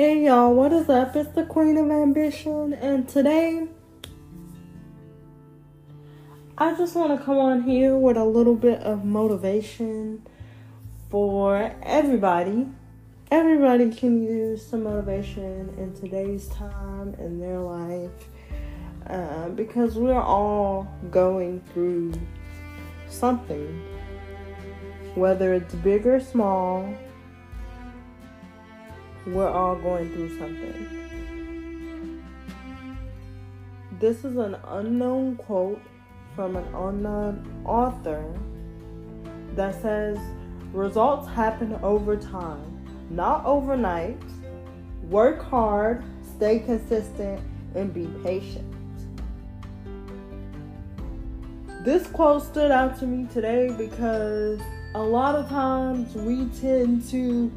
Hey y'all, what is up? It's the Queen of Ambition, and today I just want to come on here with a little bit of motivation for everybody. Everybody can use some motivation in today's time in their life uh, because we're all going through something, whether it's big or small we're all going through something. This is an unknown quote from an unknown author that says results happen over time, not overnight. Work hard, stay consistent, and be patient. This quote stood out to me today because a lot of times we tend to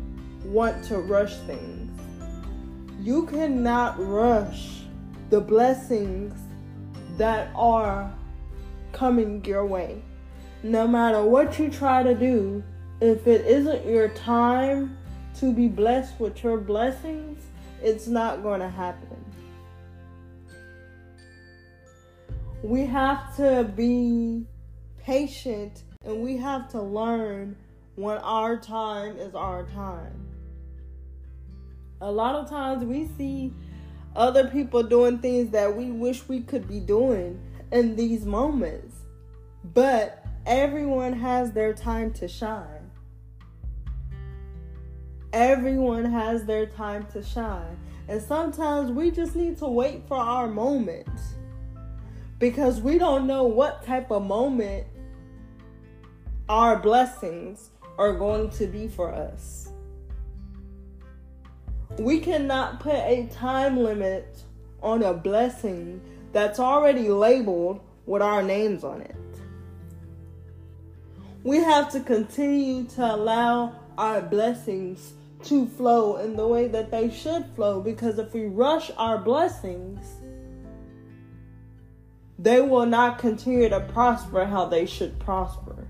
want to rush things. You cannot rush the blessings that are coming your way. No matter what you try to do, if it isn't your time to be blessed with your blessings, it's not going to happen. We have to be patient and we have to learn when our time is our time a lot of times we see other people doing things that we wish we could be doing in these moments. But everyone has their time to shine. Everyone has their time to shine. And sometimes we just need to wait for our moment because we don't know what type of moment our blessings are going to be for us. We cannot put a time limit on a blessing that's already labeled with our names on it. We have to continue to allow our blessings to flow in the way that they should flow because if we rush our blessings, they will not continue to prosper how they should prosper.